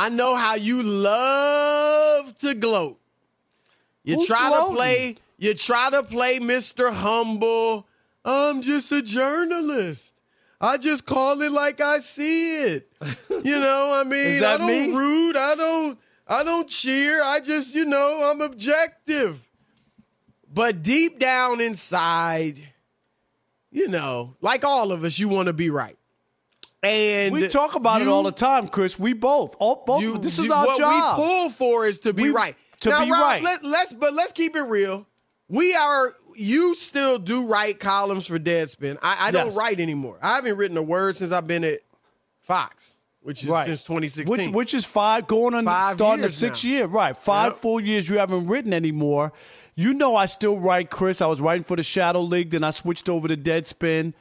I know how you love to gloat. You Who's try gloating? to play. You try to play Mr. Humble. I'm just a journalist. I just call it like I see it. You know, I mean, I don't me? root. I don't. I don't cheer. I just, you know, I'm objective. But deep down inside, you know, like all of us, you want to be right. And We talk about it all the time, Chris. We both. All, both you, this you- is our what job. we pull for is to be We- right. to now, be Rob, right. Let, let's but let's keep it real. We are. You still do write columns for Deadspin. I, I don't write anymore. I haven't written a word since I've been at Fox, which is Right. since 2016. Which, which is five, going on Five starting the sixth now. year, right? Five Yep. full years you haven't written anymore. You know, I still write, Chris. I was writing for the Shadow League, then I switched over to Deadspin,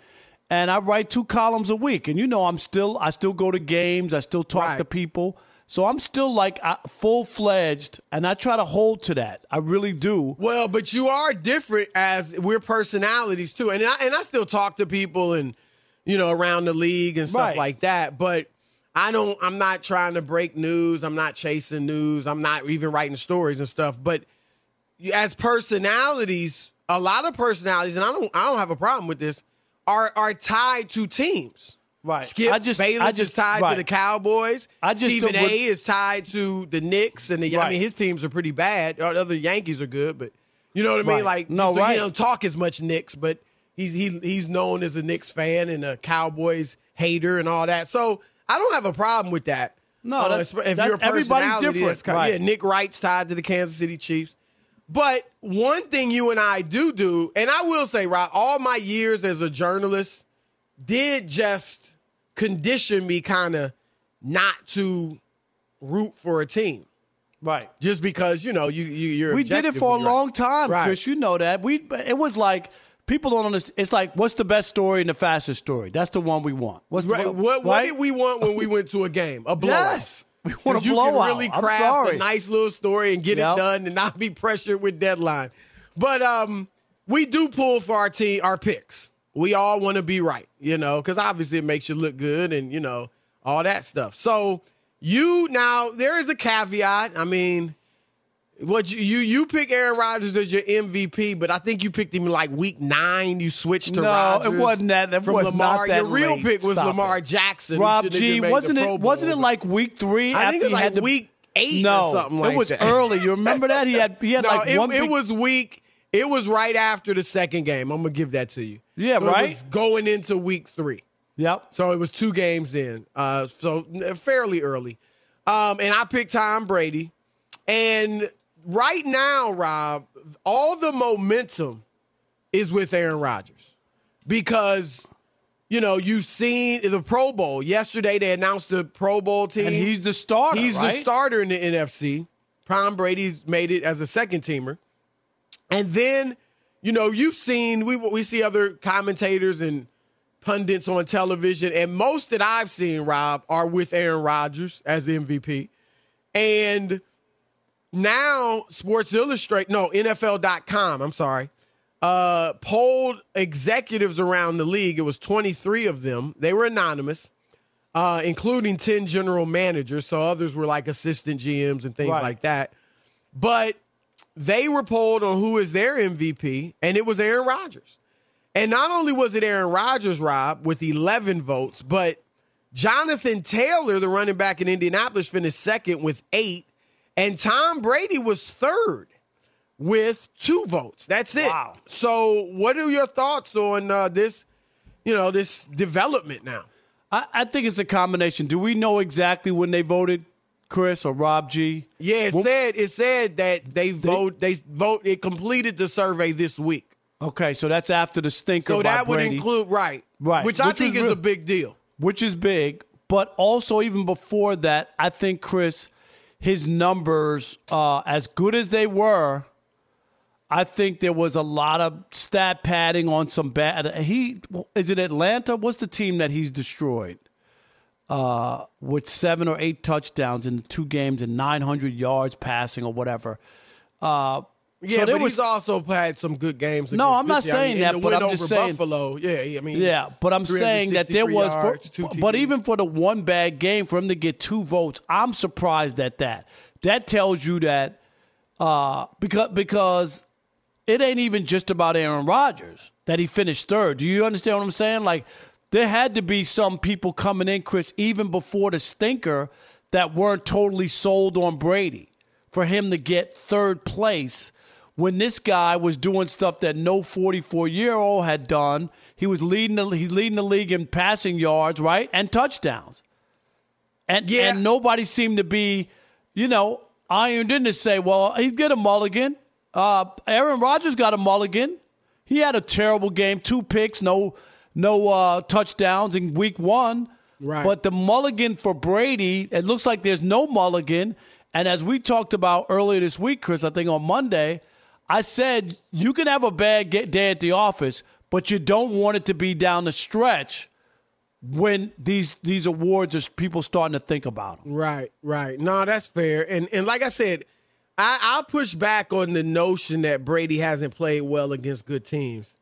and I write two columns a week. And you know, I'm still, I still go to games, I still talk Right. to people, so I'm still like full fledged, and I try to hold to that. I really do. Well, but you are different as we're personalities too, and I, and I still talk to people and you know around the league and stuff Right. like that. But I don't. I'm not trying to break news. I'm not chasing news. I'm not even writing stories and stuff. But as personalities, a lot of personalities, and I don't. I don't have a problem with this. Are are tied to teams. Right. Skip I just- Bayless I is tied right. to the Cowboys. I just Stephen A. is tied to the Knicks, and the, I mean his teams are pretty bad. The other Yankees are good, but you know what I mean. Right. Like No, so right. He don't talk as much Knicks, but he's he he's known as a Knicks fan and a Cowboys hater and all that. So I don't have a problem with that. No, Uh, that's- if that- you're a everybody's personality, different, that's kind- right. Yeah, Nick Wright's tied to the Kansas City Chiefs. But one thing you and I do do, and I will say, Rob, all my years as a journalist did just condition me kind of not to root for a team. Right. Just because, you know, you, you you're We did it for a long time, Right. Chris. You know that. We it was like people don't understand. It's like what's the best story and the fastest story? That's the one we want. What's the Right. What, what did we want when we went to a game? A blowout. Yes. We want a 'Cause you can really I'm craft a nice little story and get Yep. it done and not be pressured with deadline. But um, we do pull for our team, our picks. We all want to be right, you know, because obviously it makes you look good and you know all that stuff. So you now there is a caveat. I mean, what you you you pick Aaron Rodgers as your MVP, but I think you picked him like week nine. You switched to No, it wasn't that- that from was Lamar. not that your real late. pick was Stop Lamar it. Jackson. Rob G, even made the wasn't it wasn't it like week three? I think it was like week eight no, or something like it was that. early. You remember that he had he had No, like it, one. it was week. It was right after the second game. I'm gonna give that to you. Yeah, So It right? was going into week three, Yep. so it was two games in. Uh, so fairly early. Um, and I picked Tom Brady. And right now, Rob, all the momentum is with Aaron Rodgers because you know you've seen the Pro Bowl yesterday. They announced the Pro Bowl team, And he's the starter. He's right? the starter in the NFC. Tom Brady's made it as a second teamer. And then, you know, you've seen we we see other commentators and pundits on television, and most that I've seen, Rob, are with Aaron Rodgers as the MVP. And now Sports Illustrated, no, NFL.com, I'm sorry, uh, polled executives around the league. It was 23 of them. They were anonymous, uh, including 10 general managers. So others were like assistant GMs and things Right. like that. But they were polled on who is their MVP, and it was Aaron Rodgers. And not only was it Aaron Rodgers, Rob, with 11 votes, but Jonathan Taylor, the running back in Indianapolis, finished second with eight, and Tom Brady was third with two votes. That's it. Wow. So, what are your thoughts on uh, this? You know, this development now. I, I think it's a combination. Do we know exactly when they voted, Chris or Rob G? Yeah, it Well- said it said that they vote. They vote. It completed the survey this week. Okay, so that's after the stinker. So by that would Brady, include right, Right. which I think is is real- a big deal. which is big. But also, even before that, I think Chris, his numbers, uh, as good as they were, I think there was a lot of stat padding on some bad. He is it Atlanta? What's the team that he's destroyed? Uh, with seven or eight touchdowns in two games and 900 yards passing or whatever. Uh, yeah, so but was, he's also had some good games. No, I'm not saying I mean, that, but I'm just saying Buffalo. Yeah, I mean, yeah, but I'm saying that there was, yards, for, but even for the one bad game for him to get two votes, I'm surprised at that. That tells you that uh, because because it ain't even just about Aaron Rodgers that he finished third. Do you understand what I'm saying? Like there had to be some people coming in, Chris, even before the stinker, that weren't totally sold on Brady for him to get third place when this guy was doing stuff that no 44 year old had done. He was leading the he's leading the league in passing yards, right, and touchdowns, and yeah. and nobody seemed to be, you know, ironed in to say, well, he'd get a mulligan. Uh, Aaron Rodgers got a mulligan. He had a terrible game, two picks, no no uh, touchdowns in week one. Right. But the mulligan for Brady, it looks like there's no mulligan. And as we talked about earlier this week, Chris, I think on Monday, I said you can have a bad day at the office, but you don't want it to be down the stretch when these these awards are people starting to think about them. Right, right. No, that's fair. And and like I said, I, I'll push back on the notion that Brady hasn't played well against good teams.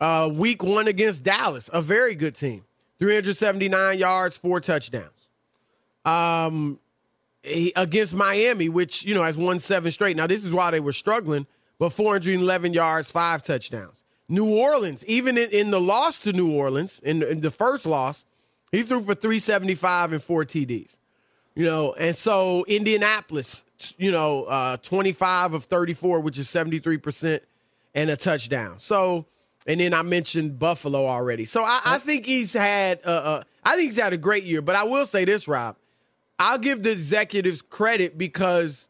Uh, week one against Dallas, a very good team. 379 yards, four touchdowns. Um, he, against Miami, which, you know, has won seven straight. Now, this is why they were struggling, but 411 yards, five touchdowns. New Orleans, even in, in the loss to New Orleans, in, in the first loss, he threw for 375 and four TDs. You know, and so Indianapolis, you know, uh, 25 of 34, which is 73%, and a touchdown. So, and then I mentioned Buffalo already. So I, I think he's had uh, uh, I think he's had a great year. But I will say this, Rob. I'll give the executives credit because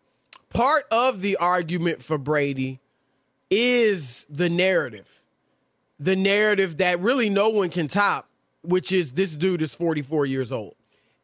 part of the argument for Brady is the narrative. The narrative that really no one can top, which is this dude is 44 years old.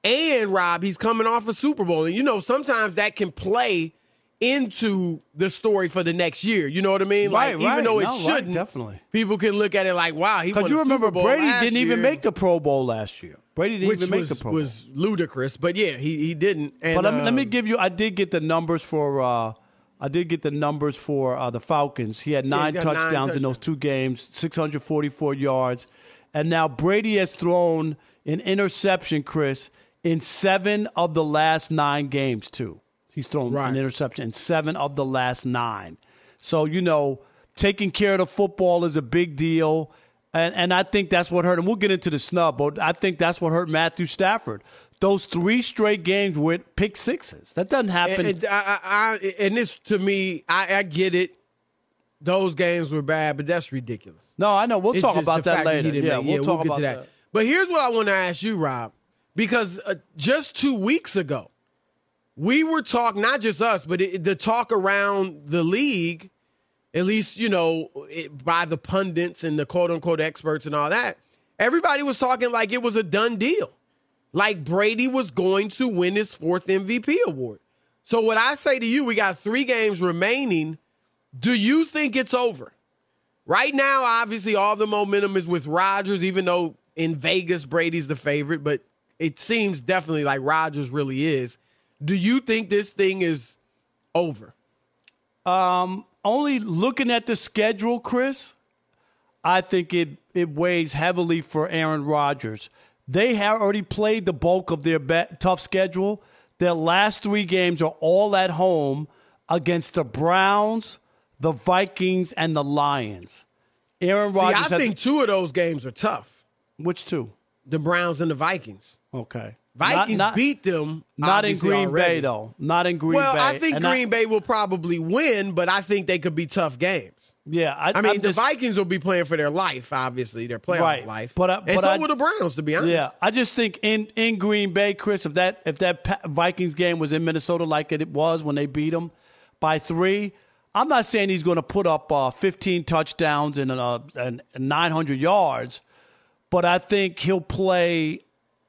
And Rob, he's coming off a Super Bowl. And you know, sometimes that can play into the story for the next year. You know what I mean? Right, like right. even though it no, shouldn't, right, definitely. People can look at it like, wow, he Because you remember Brady didn't year, even make the Pro Bowl last year. Brady didn't which even make was, the Pro Bowl. was ludicrous. But yeah, he he didn't. And, but um, let me um, give you. I did get the numbers for. Uh, I did get the numbers for uh, the Falcons. He had nine, he touchdowns, nine in those two games, 644 yards, and now Brady has thrown an interception, Chris, in seven of the last nine games too. He's thrown Right. an interception in seven of the last nine. So, you know, taking care of the football is a big deal. And, and I think that's what hurt him. We'll get into the snub, but I think that's what hurt Matthew Stafford. Those three straight games with pick sixes. That doesn't happen. And, and, I, I, and this to me, I, I get it. Those games were bad, but that's ridiculous. no, I know. We'll It's talk about that later. didn't yeah, make- we'll talk about to that. But here's what I want to ask you, Rob, because uh, just two weeks ago, we were talking, not just us, but it, the talk around the league, at least, you know, it, by the pundits and the quote unquote experts and all that, everybody was talking like it was a done deal. Like Brady was going to win his fourth MVP award. So, what I say to you, we got three games remaining. Do you think it's over? Right now, obviously, all the momentum is with Rodgers, even though in Vegas, Brady's the favorite, but it seems definitely like Rodgers really is. Do you think this thing is over? Um, only looking at the schedule, Chris, I think it it weighs heavily for Aaron Rodgers. They have already played the bulk of their tough schedule. Their last three games are all at home against the Browns, the Vikings, and the Lions. Aaron See, Rodgers. I has- think two of those games are tough. which two? The Browns and the Vikings. Okay, Vikings not, not, beat them. Not in Green already. Bay though. Not in Green Well, Bay. Well, I think And Green Bay will probably win, but I think they could be tough games. Yeah, I, I mean, I'm the just- Vikings will be playing for their life, obviously, their playoff Right. life. But, uh, and but so I- will the Browns, to be honest. Yeah, I just think in, in Green Bay, Chris, if that if that Vikings game was in Minnesota like it was when they beat them by three, I'm not saying he's going to put up uh, 15 touchdowns and, uh, and 900 yards, but I think he'll play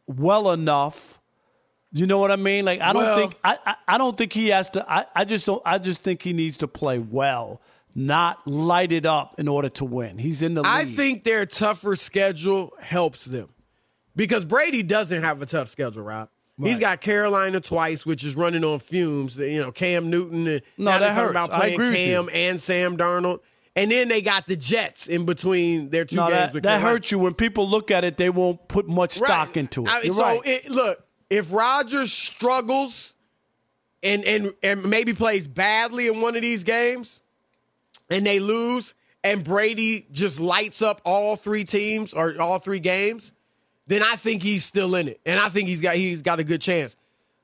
well enough. You know what I mean? Like I don't Well- think I, I I don't think he has to. I, I just don't. I just think he needs to play well, not light it up in order to win. He's in the. I think their tougher schedule helps them because Brady doesn't have a tough schedule, Rob. He's got Carolina twice, which is running on fumes. You know, Cam Newton. and No, now that hurts. about I playing Cam and Sam Darnold, and then they got the Jets in between their two no, games. that, that hurts you when people look at it. They won't put much stock into it. I- You're so right. it, look, if Rodgers struggles and and and maybe plays badly in one of these games, and they lose, and Brady just lights up all three teams or all three games, then I think he's still in it, and I think he's got he's got a good chance.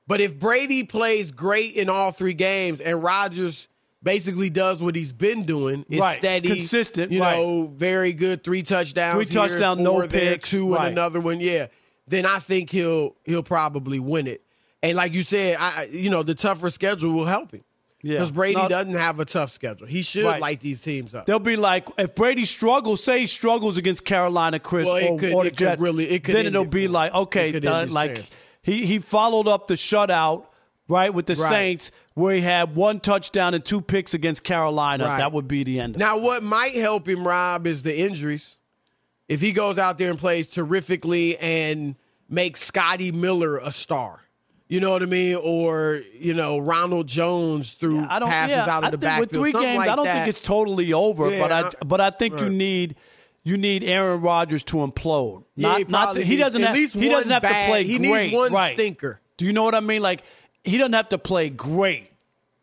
But if Brady plays great in all three games and Rodgers basically does what he's been doing, is Right. steady, Consistent, you right. know, very good, three touchdowns, Three here, touchdown, no there, picks, two right. and another one, yeah. Then I think he'll he'll probably win it. And like you said, I you know the tougher schedule will help him Yeah. because Brady No, doesn't have a tough schedule. He should Right. light these teams up. They'll be like, if Brady struggles, say he struggles against Carolina, Chris, Well, it or, could- or the it could Jets, really- it could then it'll it be like, okay, It could end his like chance. he he followed up the shutout, right, with the Right. Saints, where he had one touchdown and two picks against Carolina. Right. That would be the end. Of it. Now, what might help him, Rob, is the injuries. If he goes out there and plays terrifically and makes Scotty Miller a star, you know what I mean, or you know Ronald Jones through I don't. passes yeah, out I of the think backfield. with three games, like I don't that. think it's totally over. but Yeah, I but I think you need you need Aaron Rodgers to implode. Yeah, Not he not probably he doesn't at have least he doesn't one have bad- to play he great. needs one right. stinker. Do you know what I mean? Like he doesn't have to play great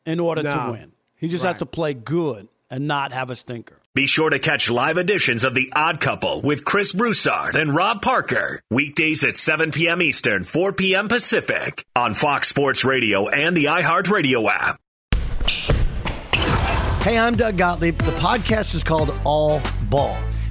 in order No. to win. He just has to play good and not have a stinker. Be sure to catch live editions of The Odd Couple with Chris Broussard and Rob Parker. Weekdays at 7 p.m. Eastern, 4 p.m. Pacific on Fox Sports Radio and the iHeartRadio app. Hey, I'm Doug Gottlieb. The podcast is called All Ball.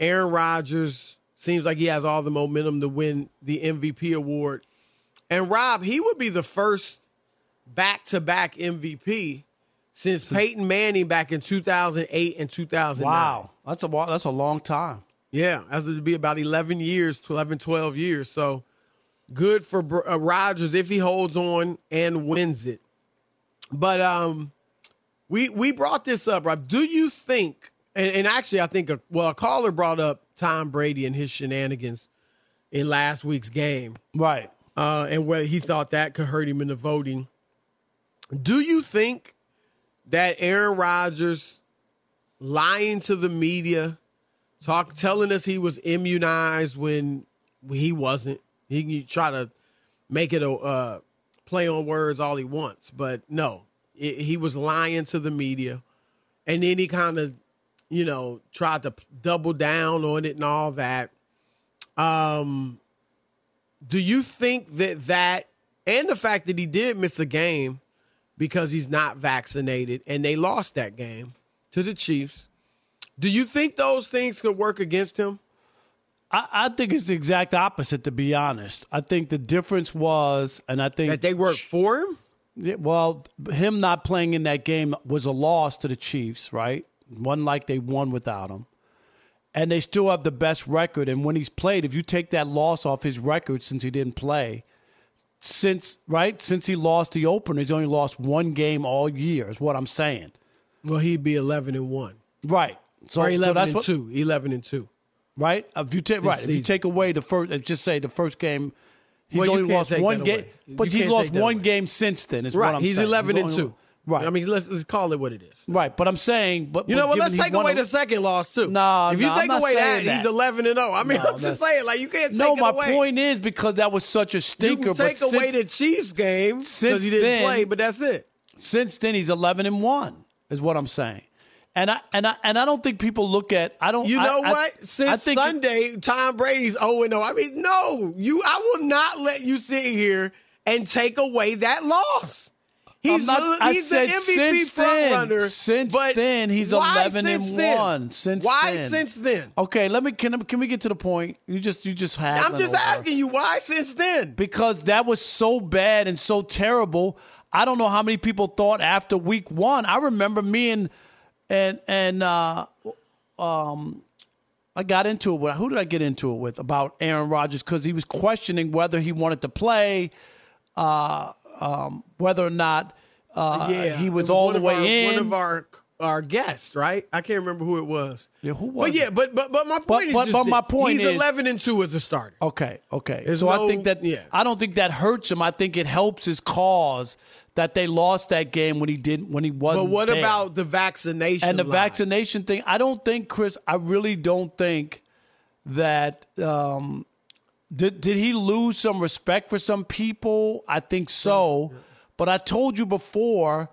Aaron Rodgers seems like he has all the momentum to win the MVP award. And Rob, he would be the first back to back MVP since Peyton Manning back in 2008 and 2009. Wow, that's a that's a long time. Yeah, as it'd be about 11 years, 11, 12 years. So good for uh, Rodgers if he holds on and wins it. But um, we we brought this up, Rob. Do you think? And, and actually, I think a, well, a caller brought up Tom Brady and his shenanigans in last week's game, Right. uh, and whether he thought that could hurt him in the voting. Do you think that Aaron Rodgers lying to the media, talk, telling us he was immunized when he wasn't? He can try to make it a uh, play on words all he wants, but no, it, he was lying to the media, and then he kind of, you know, tried to double down on it and all that. Um, do you think that that and the fact that he did miss a game because he's not vaccinated and they lost that game to the Chiefs, do you think those things could work against him? I, I think it's the exact opposite, to be honest. I think the difference was, and I think That they work for him? Well, him not playing in that game was a loss to the Chiefs, right? Wasn't like they won without him. And they still have the best record. And when he's played, if you take that loss off his record since he didn't play, since right since he lost the opener, he's only lost one game all year. Is what I'm saying. Well, he'd be eleven and one. Right. So, Or so eleven that's and what, two. Eleven and two. right? If you take right, if you take away the first, let's uh, just say the first game, he's Well, only lost one game, away. but You he's lost one away. game since then. Is what I'm saying. He's saying. eleven and only- two. Right. I mean, let's let's call it what it is. Right, but I'm saying, but You know what? Let's take away the second loss too. No, if you no, take away that, that. he's eleven and zero. I mean, No, I'm just saying, like you can't No, take my it away. No, my point is because that was such a you stinker. can take but away since, the Chiefs game since because he didn't then- play, but that's it. since then he's 11 and one, is what I'm saying. And I and I and I don't think people look at I don't You know I- what? Since Sunday, Tom Brady's 0 and 0. I mean, no, you. I will not let you sit here and take away that loss. He's not- I he's said the MVP since then. runner. Since but then, he's 11 and since then? one. Since why then. since then? Okay, let me can can we get to the point? You just you just had I'm just asking you why since then. because that was so bad and so terrible. I don't know how many people thought after week one. I remember me and and and uh, um, I got into it with who did I get into it with about Aaron Rodgers because he was questioning whether he wanted to play, uh, um, whether or not uh, yeah, he it was, all the way our, in. One of our our guests, right? I can't remember who it was. Yeah, who was But yeah, but but but my point But- is but- just but my point he's is- 11 and two as a starter. Okay, okay. There's so I think that yeah. I don't think that hurts him. I think it helps his cause that they lost that game when he didn't when he wasn't. But what there. about the vaccination and the lies? vaccination thing? I don't think Chris. I really don't think that. Um, did did he lose some respect for some people? I think so. But I told you before,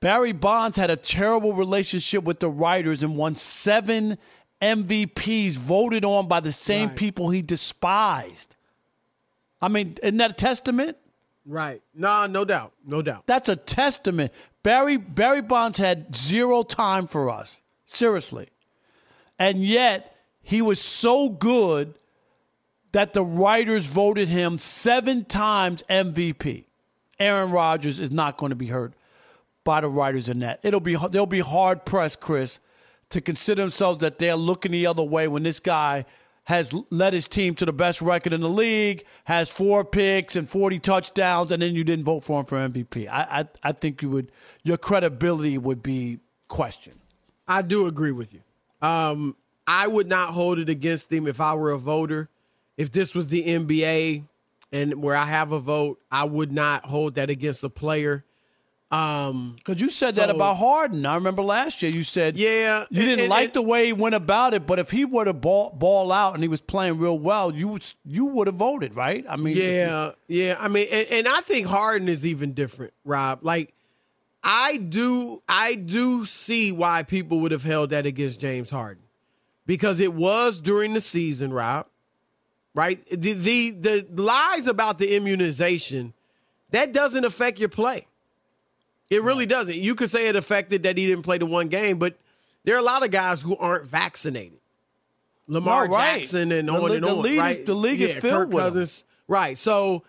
Barry Bonds had a terrible relationship with the writers and won seven MVPs voted on by the same Right. people he despised. I mean, isn't that a testament? Right. Nah, no doubt. No doubt. That's a testament. Barry Barry Bonds had zero time for us. Seriously. And yet he was so good that the writers voted him seven times MVP. Aaron Rodgers is not going to be hurt by the writers in that. It'll be they'll be hard pressed, Chris, to consider themselves that they're looking the other way when this guy has led his team to the best record in the league, has four picks and 40 touchdowns, and then you didn't vote for him for MVP. I, I, I think you would your credibility would be questioned. I do agree with you. Um, I would not hold it against him if I were a voter. If this was the NBA and where I have a vote, I would not hold that against a player. Um, Because you said that about Harden. I remember last year you said Yeah, you didn't and- like and- the way he went about it, but if he were to ball, ball out and he was playing real well, you would, you would have voted, right? I mean, Yeah, yeah. I mean, and, and I think Harden is even different, Rob. Like, I do, I do see why people would have held that against James Harden because it was during the season, Rob. Right? The the the lies about the immunization that doesn't affect your play. It really doesn't. You could say it affected that he didn't play the one game, but there are a lot of guys who aren't vaccinated. Lamar No, right. Jackson and The on and the on, league is- right? the league is filled Kirk with. Cousins, right? So,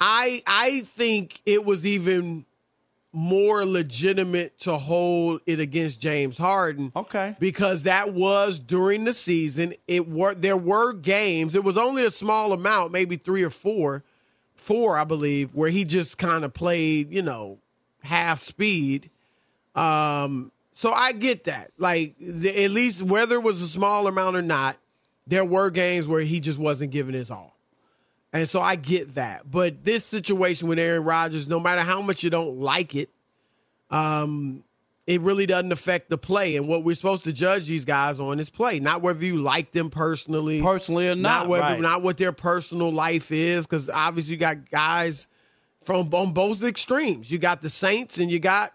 I I think it was even more legitimate to hold it against James Harden. Okay. Because that was during the season. It were there were games. It was only a small amount, maybe 3 or 4. 4, I believe, where he just kind of played, you know, half speed. Um so I get that. Like the, at least whether it was a small amount or not, there were games where he just wasn't giving his all. And so I get that. But this situation with Aaron Rodgers, no matter how much you don't like it, um, it really doesn't affect the play. And what we're supposed to judge these guys on is play, not whether you like them personally, Personally or not, whether right. not what their personal life is. Because obviously you got guys from on both extremes. You got the Saints and you got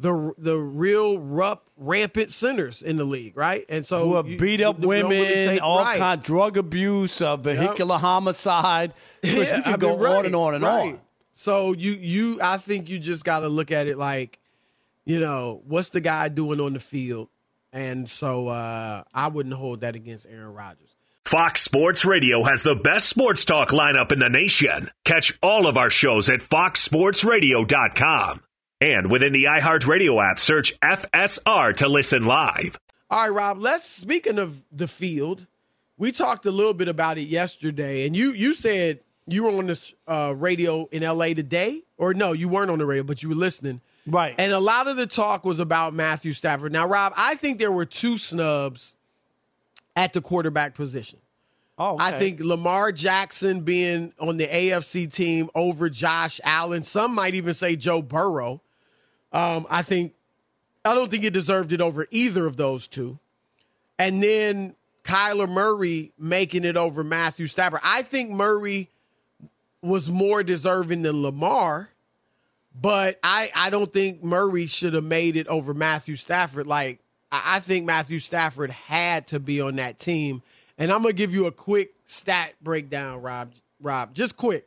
the the real rough, rampant sinners in the league, right? And so who have you- beat up you women, really take- all right. kind drug abuse, uh, vehicular homicide. Chris, Yeah, we can I go mean, right, on and on and right. on. So you you I think you just got to look at it like, you know, what's the guy doing on the field? And so uh I wouldn't hold that against Aaron Rodgers. Fox Sports Radio has the best sports talk lineup in the nation. Catch all of our shows at foxsportsradio.com. And within the iHeartRadio app, search FSR to listen live. All right, Rob, let's speaking of the field, we talked a little bit about it yesterday and you you said you were on this uh radio in LA today or no, you weren't on the radio, but you were listening. Right. And a lot of the talk was about Matthew Stafford. Now, Rob, I think there were two snubs at the quarterback position. Oh, I think Lamar Jackson being on the AFC team over Josh Allen. Some might even say Joe Burrow. Um, I think I don't think he deserved it over either of those two. And then Kyler Murray making it over Matthew Stafford. I think Murray was more deserving than Lamar, but I, I don't think Murray should have made it over Matthew Stafford. Like I, I think Matthew Stafford had to be on that team. And I'm gonna give you a quick stat breakdown, Rob. Rob, just quick.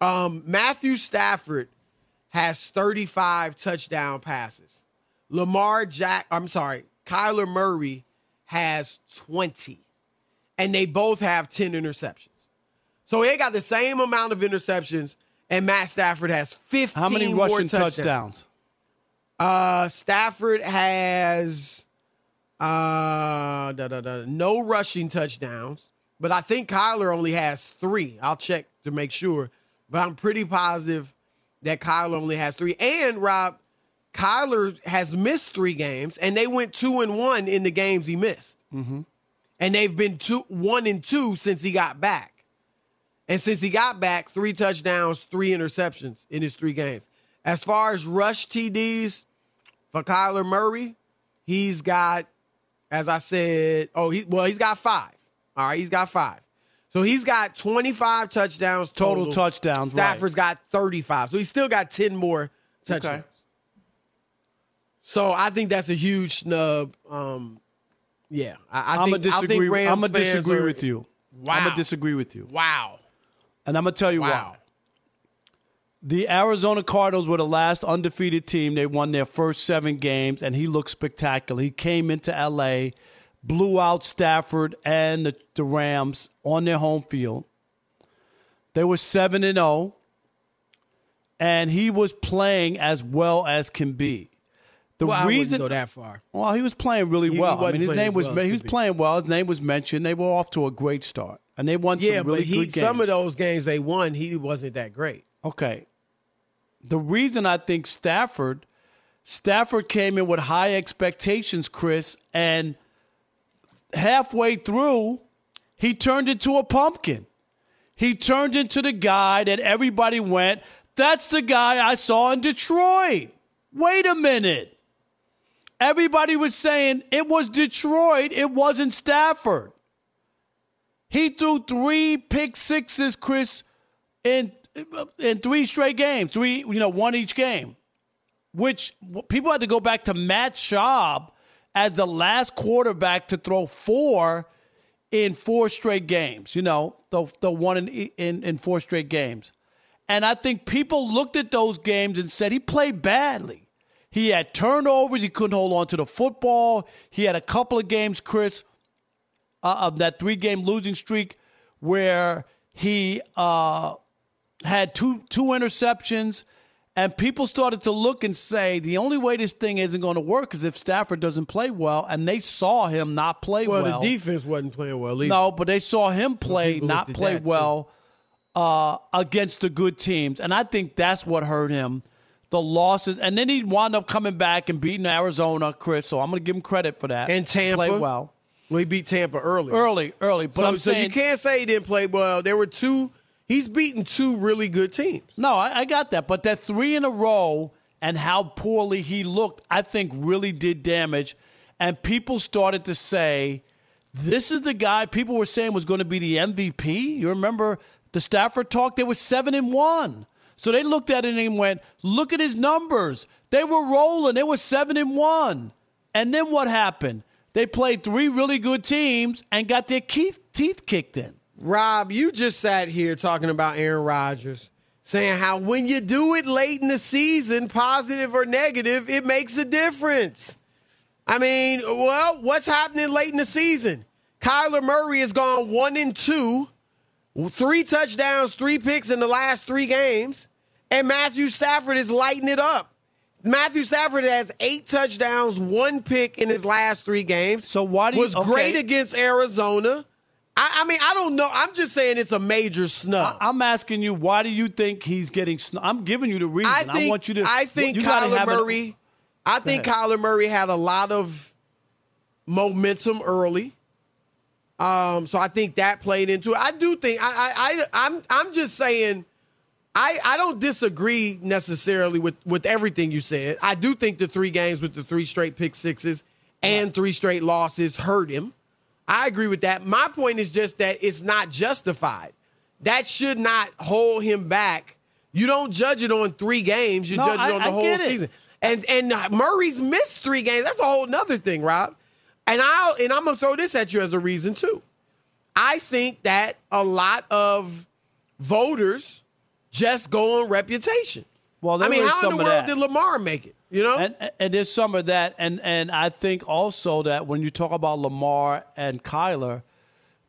Um, Matthew Stafford has 35 touchdown passes. Lamar Jack, I'm sorry, Kyler Murray has 20. And they both have 10 interceptions. So they got the same amount of interceptions, and Matt Stafford has 15 How many more rushing touchdowns. touchdowns? Uh, Stafford has uh, da, da, da, no rushing touchdowns, but I think Kyler only has three. I'll check to make sure, but I'm pretty positive that Kyler only has three. And Rob, Kyler has missed three games, and they went two and one in the games he missed. Mm-hmm. And they've been two, one and two since he got back. And since he got back, three touchdowns, three interceptions in his three games. As far as rush TDs for Kyler Murray, he's got, as I said, oh, he well, he's got five. All right, he's got five. So he's got 25 touchdowns total. Total touchdowns, right. Stafford's got 35. So he's still got 10 more touchdowns. Okay. So I think that's a huge snub. Um, yeah, I, I I'm think, gonna I think disagree. Rams I'm gonna disagree are- with you. Wow. I'm gonna disagree with you, Wow. and I'm gonna tell you Wow. why. The Arizona Cardinals were the last undefeated team. They won their first seven games, and he looked spectacular. He came into LA, blew out Stafford and the, the Rams on their home field. They were 7 and 0, and he was playing as well as can be. The Well, I reason go that far. well, he was playing really He- he well. I mean, his name was well he was playing well. His name was mentioned. They were off to a great start, and they won Yeah, some really but he, good games. some of those games they won, he wasn't that great. Okay. The reason I think Stafford, Stafford came in with high expectations, Chris, and halfway through, he turned into a pumpkin. He turned into the guy that everybody went, that's the guy I saw in Detroit. Wait a minute. Everybody was saying it was Detroit, it wasn't Stafford. He threw three pick sixes, Chris, in in three straight games, three you know one each game, which people had to go back to Matt Schaub as the last quarterback to throw four in four straight games. You know the the one in in, in four straight games, and I think people looked at those games and said he played badly. He had turnovers. He couldn't hold on to the football. He had a couple of games, Chris, uh, of that three game losing streak where he uh, had two two interceptions, and people started to look and say the only way this thing isn't going to work is if Stafford doesn't play well, and they saw him not play Well, well. the defense wasn't playing well either. no, but they saw him play not play that, well uh, against the good teams, and I think that's what hurt him. The losses, and then he wound up coming back and beating Arizona, Chris. So I'm going to give him credit for that. And Tampa. played well we beat Tampa early. early, early. But so, I'm so saying you can't say he didn't play well. There were two. He's beaten two really good teams. No, I, I got that. But that three in a row and how poorly he looked, I think really did damage. And people started to say, this is the guy people were saying was going to be the MVP. You remember the Stafford talk? They were seven and one. So they looked at it and went, look at his numbers. They were rolling. They were seven and one. And then what happened? They played three really good teams and got their teeth, teeth kicked in. Rob, you just sat here talking about Aaron Rodgers, saying how when you do it late in the season, positive or negative, it makes a difference. I mean, well, what's happening late in the season? Kyler Murray has gone one and two, three touchdowns, three picks in the last three games, and Matthew Stafford is lighting it up. Matthew Stafford has eight touchdowns, one pick in his last three games. So why do you- was great against Arizona? I, I mean, I don't know. I'm just saying it's a major snub. I'm asking you, why do you think he's getting? Sn- I'm giving you the reason. I think want you to. I think you Kyler an- Murray. I think ahead. Kyler Murray had a lot of momentum early. Um, so I think that played into it. I do think I, I, I I'm I'm just saying I, I don't disagree necessarily with, with everything you said. I do think the three games with the three straight pick sixes and three straight losses hurt him. I agree with that. My point is just that it's not justified. That should not hold him back You don't judge it on three games. You No, judge it on the I whole season. And and Murray's missed three games. That's a whole nother thing, Rob. And I'll and I'm gonna throw this at you as a reason too. I think that a lot of voters just go on reputation. Well, I mean, how in the world did Lamar make it? You know, And, and there's some of that, and and I think also that when you talk about Lamar and Kyler,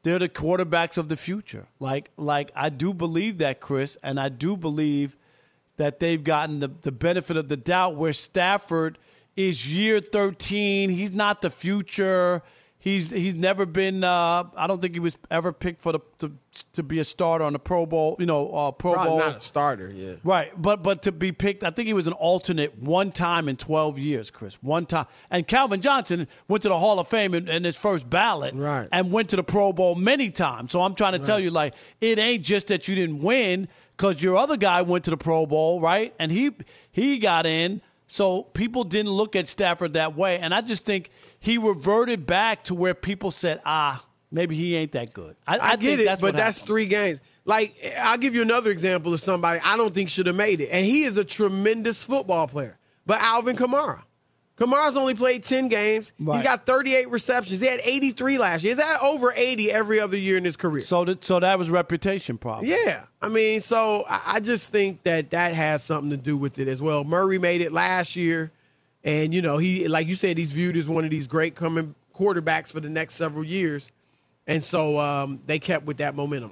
they're the quarterbacks of the future. Like like I do believe that, Chris, and I do believe that they've gotten the, the benefit of the doubt where Stafford is year 13. He's not the future. He's he's never been. Uh, I don't think he was ever picked for the to, to be a starter on the Pro Bowl. You know, uh, Pro probably Bowl. not a starter. Yeah. Right, but but to be picked, I think he was an alternate one time in twelve years, Chris. One time, and Calvin Johnson went to the Hall of Fame in, in his first ballot, Right. and went to the Pro Bowl many times. So I'm trying to tell you, like, it ain't just that you didn't win because your other guy went to the Pro Bowl, right? And he he got in. So people didn't look at Stafford that way, and I just think he reverted back to where people said, ah, maybe he ain't that good. I, I, I get think it, that's but that's happened. three games. Like I'll give you another example of somebody I don't think should have made it, and he is a tremendous football player. But Alvin Kamara, Kamara's only played ten games. He's got 38 receptions. He had 83 last year. He's had over 80 every other year in his career. So that so that was reputation problem. Yeah, I mean, so I I just think that that has something to do with it as well. Murray made it last year, and you know he, like you said, he's viewed as one of these great coming quarterbacks for the next several years, and so um, they kept with that momentum.